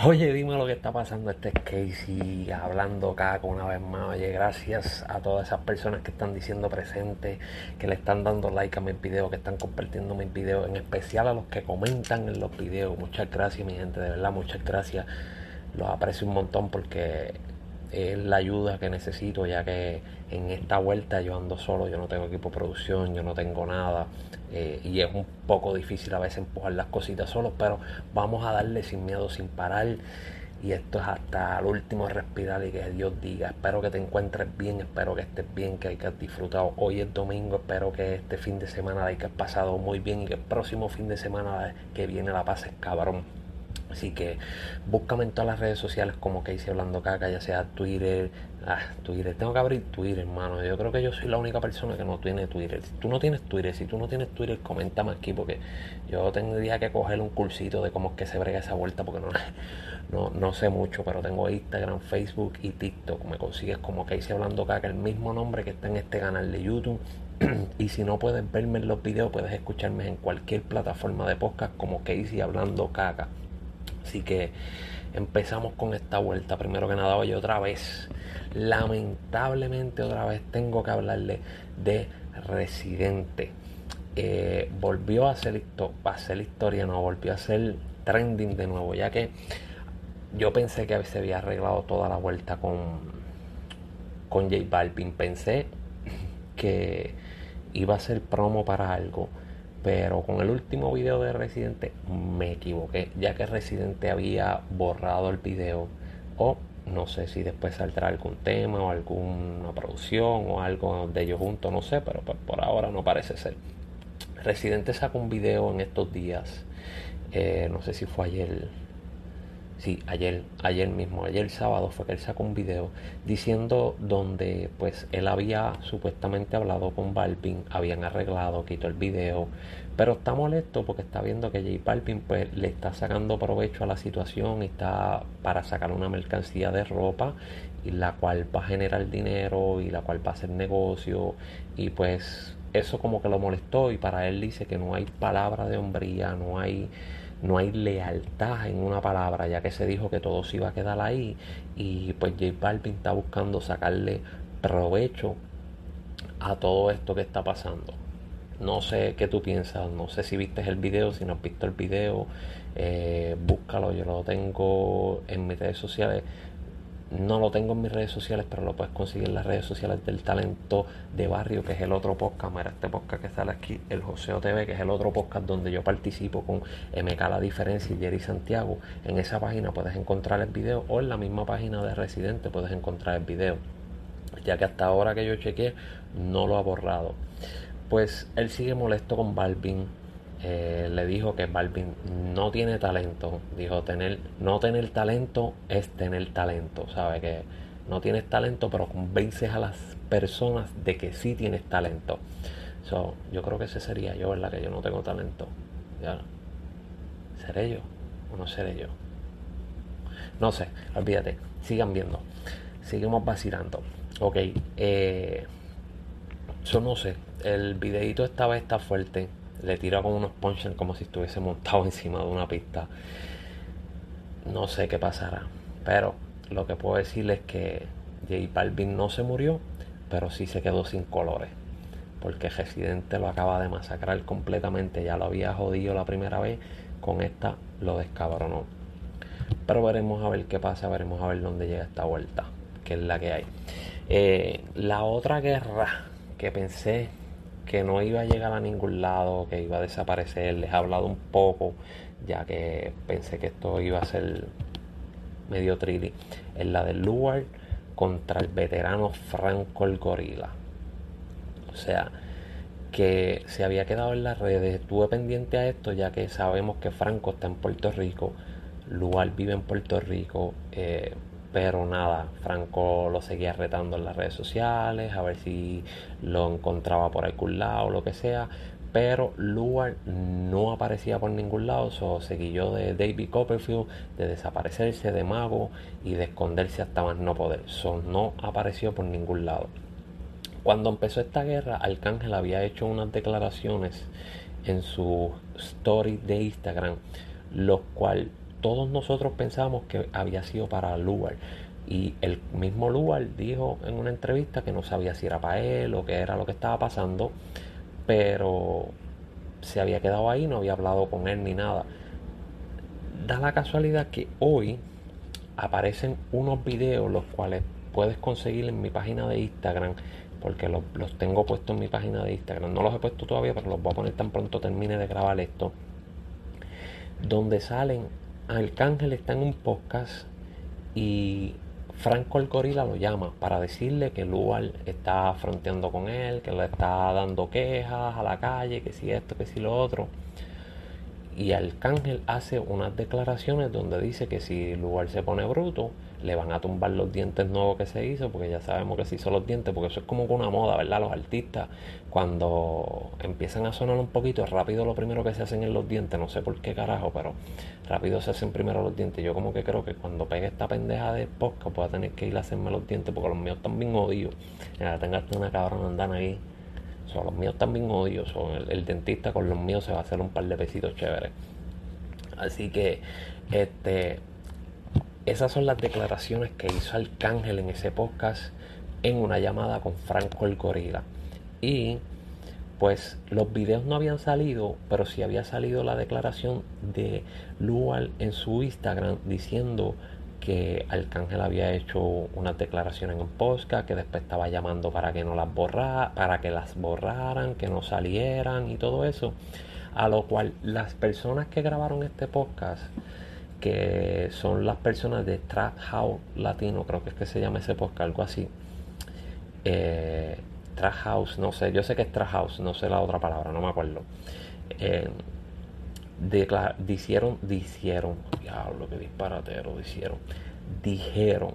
Oye, dime lo que está pasando. Este es Casey hablando acá una vez más. Oye, gracias a todas esas personas que están diciendo presente, que le están dando like a mis videos, que están compartiendo mis videos, en especial a los que comentan en los videos. Muchas gracias, mi gente, de verdad, muchas gracias. Los aprecio un montón porque es la ayuda que necesito, ya que en esta vuelta yo ando solo, yo no tengo equipo de producción, yo no tengo nada. Eh, y es un poco difícil a veces empujar las cositas solos, pero vamos a darle sin miedo, sin parar. Y esto es hasta el último respirar y que Dios diga, espero que te encuentres bien, espero que estés bien, que hayas disfrutado. Hoy es domingo, espero que este fin de semana hayas pasado muy bien y que el próximo fin de semana que viene la pases cabrón. Así que búscame en todas las redes sociales como hice hablando caca, ya sea Twitter, ah, Twitter, tengo que abrir Twitter, hermano. Yo creo que yo soy la única persona que no tiene Twitter. Si tú no tienes Twitter, si tú no tienes Twitter, coméntame aquí porque yo tendría que coger un cursito de cómo es que se brega esa vuelta porque no, no, no sé mucho, pero tengo Instagram, Facebook y TikTok. Me consigues como hice hablando caca, el mismo nombre que está en este canal de YouTube. y si no puedes verme en los videos, puedes escucharme en cualquier plataforma de podcast como Casey Hablando Caca. Así que empezamos con esta vuelta. Primero que nada, hoy otra vez, lamentablemente otra vez tengo que hablarle de Residente. Eh, volvió a hacer historia, no, volvió a hacer trending de nuevo, ya que yo pensé que se había arreglado toda la vuelta con, con J Balvin. Pensé que iba a ser promo para algo pero con el último video de Residente me equivoqué, ya que Residente había borrado el video o no sé si después saldrá algún tema o alguna producción o algo de ellos juntos, no sé, pero por ahora no parece ser. Residente sacó un video en estos días, eh, no sé si fue ayer, Sí, ayer, ayer mismo, ayer sábado fue que él sacó un video diciendo donde pues él había supuestamente hablado con Balvin, habían arreglado, quitó el video, pero está molesto porque está viendo que J Balvin pues le está sacando provecho a la situación, está para sacar una mercancía de ropa y la cual va a generar dinero y la cual va a hacer negocio y pues eso como que lo molestó y para él dice que no hay palabra de hombría, no hay no hay lealtad en una palabra, ya que se dijo que todo se iba a quedar ahí y pues J Balvin está buscando sacarle provecho a todo esto que está pasando. No sé qué tú piensas, no sé si viste el video, si no has visto el video, eh, búscalo, yo lo tengo en mis redes sociales. No lo tengo en mis redes sociales, pero lo puedes conseguir en las redes sociales del talento de barrio, que es el otro podcast. Mira, este podcast que sale aquí, el Joseo TV, que es el otro podcast donde yo participo con MK La Diferencia y Jerry Santiago. En esa página puedes encontrar el video o en la misma página de Residente puedes encontrar el video. Ya que hasta ahora que yo chequeé, no lo ha borrado. Pues él sigue molesto con Balvin eh, le dijo que Balvin no tiene talento. Dijo, tener, no tener talento es tener talento. Sabe que no tienes talento, pero convences a las personas de que sí tienes talento. So, yo creo que ese sería yo, ¿verdad? Que yo no tengo talento. ¿Ya? ¿Seré yo o no seré yo? No sé, olvídate. Sigan viendo. Seguimos vacilando. Ok. Eh, yo no sé. El videito esta vez está fuerte le tira con unos punches como si estuviese montado encima de una pista. No sé qué pasará, pero lo que puedo decirles es que J Balvin no se murió, pero sí se quedó sin colores. Porque Residente lo acaba de masacrar completamente. Ya lo había jodido la primera vez. Con esta lo descabronó. Pero veremos a ver qué pasa. Veremos a ver dónde llega esta vuelta. Que es la que hay. Eh, la otra guerra que pensé que no iba a llegar a ningún lado, que iba a desaparecer. Les he hablado un poco, ya que pensé que esto iba a ser medio trilly. Es la de Luar contra el veterano Franco el Gorila. O sea, que se había quedado en las redes. Estuve pendiente a esto, ya que sabemos que Franco está en Puerto Rico. Luar vive en Puerto Rico. Eh, pero nada, Franco lo seguía retando en las redes sociales, a ver si lo encontraba por algún lado o lo que sea. Pero Lugar no aparecía por ningún lado, so, seguí yo de David Copperfield, de desaparecerse de mago y de esconderse hasta más no poder. So, no apareció por ningún lado. Cuando empezó esta guerra, Arcángel había hecho unas declaraciones en su story de Instagram, los cuales todos nosotros pensamos que había sido para Lugar. Y el mismo Lugar dijo en una entrevista que no sabía si era para él o qué era lo que estaba pasando, pero se había quedado ahí, no había hablado con él ni nada. Da la casualidad que hoy aparecen unos videos los cuales puedes conseguir en mi página de Instagram porque los, tengo puestos en mi página de Instagram. No los he puesto todavía, pero los voy a poner tan pronto termine de grabar esto. Donde salen, Arcángel está en un podcast y Franco el Gorila lo llama para decirle que Lual está fronteando con él, que le está dando quejas a la calle, que si esto, que si lo otro. Y Arcángel hace unas declaraciones donde dice que si Lugar se pone bruto, le van a tumbar los dientes nuevos que se hizo, porque ya sabemos que se hizo los dientes, porque eso es como una moda, ¿verdad? Los artistas, cuando empiezan a sonar un poquito, rápido lo primero que se hacen en los dientes, no sé por qué carajo, pero rápido se hacen primero los dientes. Yo como que creo que cuando pegue esta pendeja de podcast, voy a tener que ir a hacerme los dientes, porque los míos están bien odios. Ya tengaste una cabrona andando ahí los míos también odios. Son el, dentista con los míos se va a hacer un par de pesitos chéveres. Así que, este, esas son las declaraciones que hizo Arcángel en ese podcast en una llamada con Franco el Gorila. Y pues los videos no habían salido, pero sí había salido la declaración de Lual en su Instagram diciendo que Arcángel había hecho unas declaraciones en podcast, que después estaba llamando para que no las borra, para que las borraran, que no salieran y todo eso. A lo cual las personas que grabaron este podcast, que son las personas de Trap House Latino, creo que es que se llama ese podcast, algo así. Eh, Trap House, no sé, yo sé que es Trap House, no sé la otra palabra, no me acuerdo. Eh, dijeron, diablo, que disparatero, dijeron, dijeron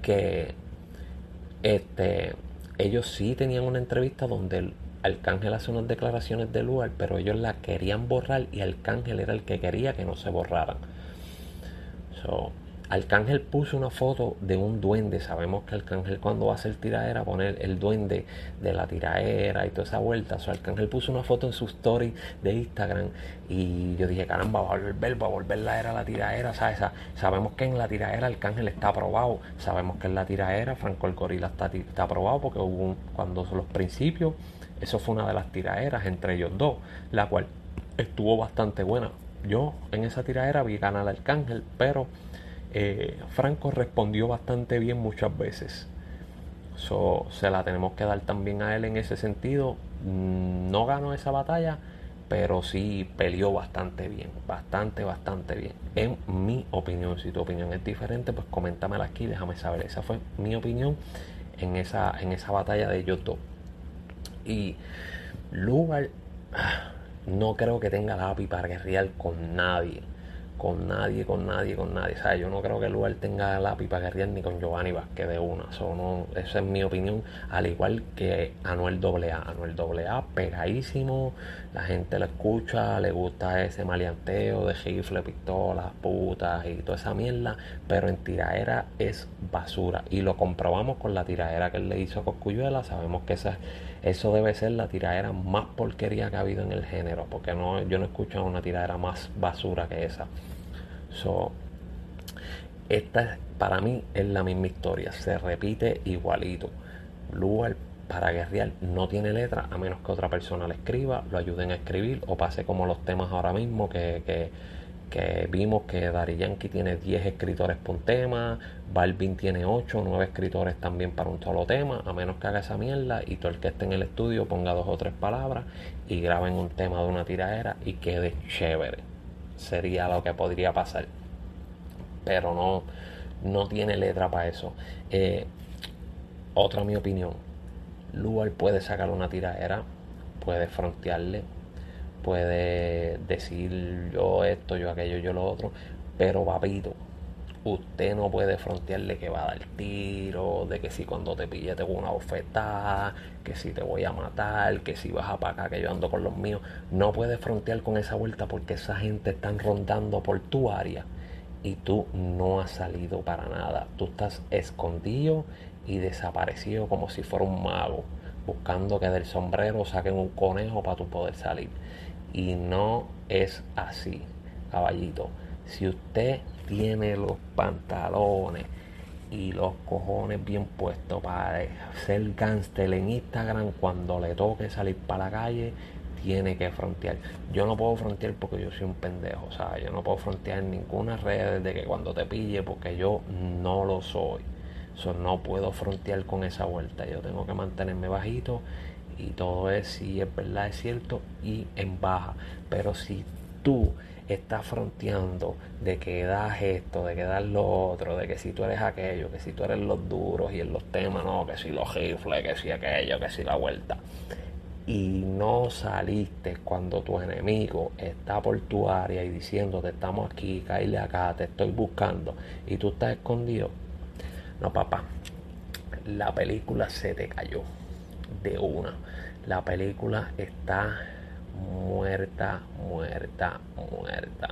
que este, ellos sí tenían una entrevista donde Arcángel hace unas declaraciones de lugar, pero ellos la querían borrar y Arcángel era el que quería que no se borraran. Arcángel puso una foto de un duende. Sabemos que Arcángel cuando va a hacer tiraera pone el duende de la tiraera y toda esa vuelta. O Arcángel puso una foto en su story de Instagram y yo dije, caramba, va a volver, va a volver la era la tiraera. ¿sabes? Sabemos que en la tiraera Arcángel está aprobado. Sabemos que en la tiraera Franco el Gorila está, está aprobado porque hubo cuando son los principios, eso fue una de las tiraeras entre ellos dos, la cual estuvo bastante buena. Yo en esa tiraera vi ganar al Arcángel, pero eh, Franco respondió bastante bien muchas veces. se la tenemos que dar también a él en ese sentido. Mm, no ganó esa batalla, pero sí peleó bastante bien, bastante, bastante bien. En mi opinión, si tu opinión es diferente, pues coméntamela aquí, déjame saber. Esa fue mi opinión en esa, en esa batalla de YouTube. Y Lugar, ah, no creo que tenga lápiz para guerrear con nadie con nadie, con nadie, con nadie. O sea, yo no creo que lugar tenga la pipa guerrear ni con Giovanni Vázquez de una. No, esa es mi opinión. Al igual que Anuel AA. Anuel AA pegadísimo. La gente lo escucha, le gusta ese maleanteo de rifle, pistolas, putas y toda esa mierda. Pero en tiraera es basura. Y lo comprobamos con la tiraera que él le hizo a Coscuyuela. Sabemos que esa, eso debe ser la tiraera más porquería que ha habido en el género. Porque no, yo no he escuchado una tiradera más basura que esa. So, esta para mí es la misma historia, se repite igualito. Lugar para guerrear no tiene letra a menos que otra persona le escriba, lo ayuden a escribir o pase como los temas ahora mismo que, que, que vimos que Dari Yankee tiene 10 escritores por un tema, Balvin tiene 8 9 escritores también para un solo tema, a menos que haga esa mierda y todo el que esté en el estudio ponga dos o tres palabras y graben un tema de una tiradera y quede chévere sería lo que podría pasar. Pero no, no tiene letra para eso. Eh, otra mi opinión. Lugar puede sacar una tiradera, puede frontearle, puede decir yo esto, yo aquello, yo lo otro, pero papito, usted no puede frontearle que va a dar tiro, de que si cuando te pille te voy una bofetada, que si te voy a matar, que si vas a acá que yo ando con los míos. No puedes frontear con esa vuelta porque esa gente está rondando por tu área y tú no has salido para nada. Tú estás escondido y desaparecido como si fuera un mago, buscando que del sombrero saquen un conejo para tu poder salir. Y no es así, caballito Si usted tiene los pantalones y los cojones bien puestos para ser gangster en Instagram cuando le toque salir para la calle, tiene que frontear. Yo no puedo frontear porque yo soy un pendejo, o sea, yo no puedo frontear en ninguna red de que cuando te pille porque yo no lo soy. So, no puedo frontear con esa vuelta. Yo tengo que mantenerme bajito y todo es si es verdad, es cierto y en baja. Pero si tú estás fronteando de que das esto, de que das lo otro, de que si tú eres aquello, que si tú eres los duros y en los temas, no, que si los rifles, que si aquello, que si la vuelta. Y no saliste cuando tu enemigo está por tu área y diciéndote estamos aquí, caíle acá, te estoy buscando y tú estás escondido. No, papá, la película se te cayó de una. La película está muerta, muerta, muerta.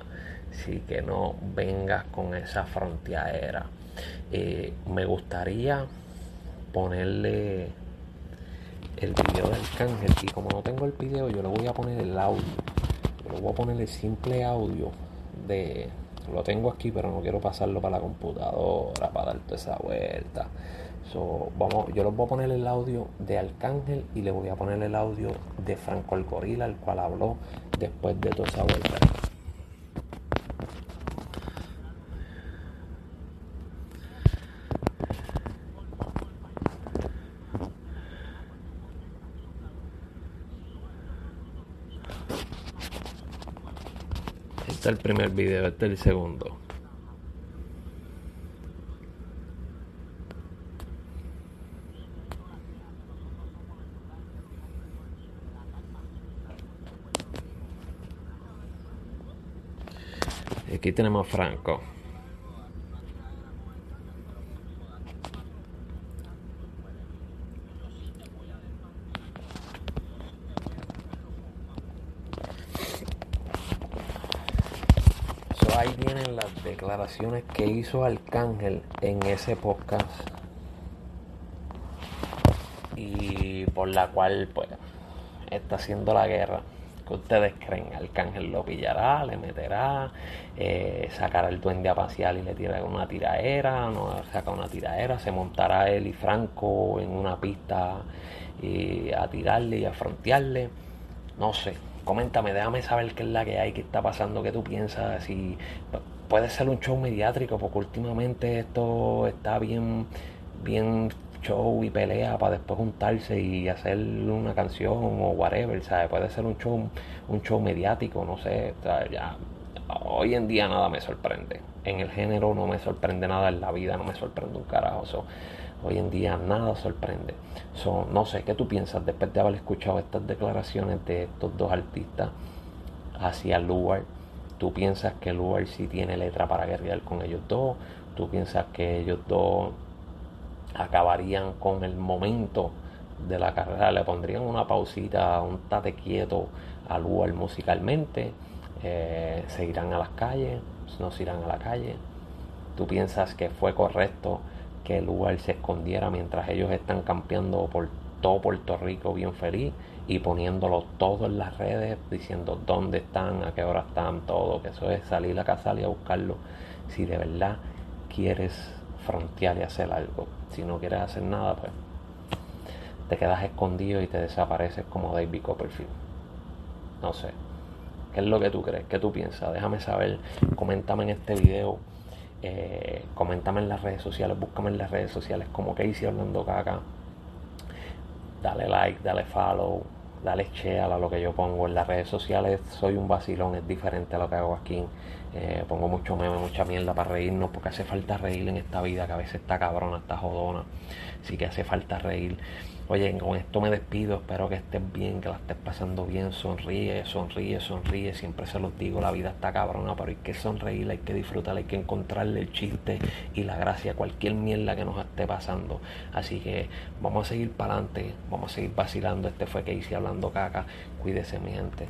Así que no vengas con esa fronteadera. Eh, me gustaría ponerle el video del cángel y como no tengo el video yo le voy a poner el audio. Voy a poner el simple audio de... Lo tengo aquí pero no quiero pasarlo para la computadora para dar toda esa vuelta vamos, yo les voy a poner el audio de Arcángel y le voy a poner el audio de Franco el Gorila, el cual habló después de toda esa vuelta. Este es el primer video, este es el segundo. Aquí tenemos a Franco. ahí vienen las declaraciones que hizo Arcángel en ese podcast y por la cual pues está haciendo la guerra que ustedes creen? Arcángel lo pillará, le meterá, eh, sacará el duende a pasear y le tirará una tiraera, no saca una tiraera, se montará él y Franco en una pista y a tirarle y a frontearle. No sé, coméntame, déjame saber qué es la que hay, qué está pasando, qué tú piensas, si puede ser un show mediátrico, porque últimamente esto está bien, bien show y pelea para después juntarse y hacer una canción o whatever, ¿sabes? Puede ser un show, un show mediático, no sé, ya hoy en día nada me sorprende. En el género no me sorprende nada, en la vida no me sorprende un carajo. hoy en día nada sorprende. no sé, ¿qué tú piensas después de haber escuchado estas declaraciones de estos dos artistas hacia Lugar? ¿Tú piensas que Lugar sí tiene letra para guerrear con ellos dos? ¿Tú piensas que ellos dos acabarían con el momento de la carrera, le pondrían una pausita, un tate quieto al lugar musicalmente, eh, se irán a las calles, no se irán a la calle. ¿Tú piensas que fue correcto que el lugar se escondiera mientras ellos están campeando por todo Puerto Rico bien feliz y poniéndolo todo en las redes, diciendo dónde están, a qué hora están, todo, que eso es salir a casa y a buscarlo, si de verdad quieres frontear y hacer algo. Si no quieres hacer nada, pues te quedas escondido y te desapareces como David Copperfield. No sé. ¿Qué es lo que tú crees? ¿Qué tú piensas? Déjame saber. Coméntame en este video. Eh, coméntame en las redes sociales. Búscame en las redes sociales como Casey Hablando Caca. Dale like, dale follow dale share a lo que yo pongo en las redes sociales. Soy un vacilón, es diferente a lo que hago aquí. Eh, pongo mucho meme, mucha mierda para reírnos, porque hace falta reír en esta vida que a veces está cabrona, está jodona. Así que hace falta reír. Oye, con esto me despido, espero que estés bien, que la estés pasando bien, sonríe, sonríe, sonríe, siempre se los digo, la vida está cabrona, pero hay que sonreír, hay que disfrutar, hay que encontrarle el chiste y la gracia a cualquier mierda que nos esté pasando. Así que vamos a seguir para adelante, vamos a seguir vacilando, este fue que hice hablando caca, cuídese mi gente.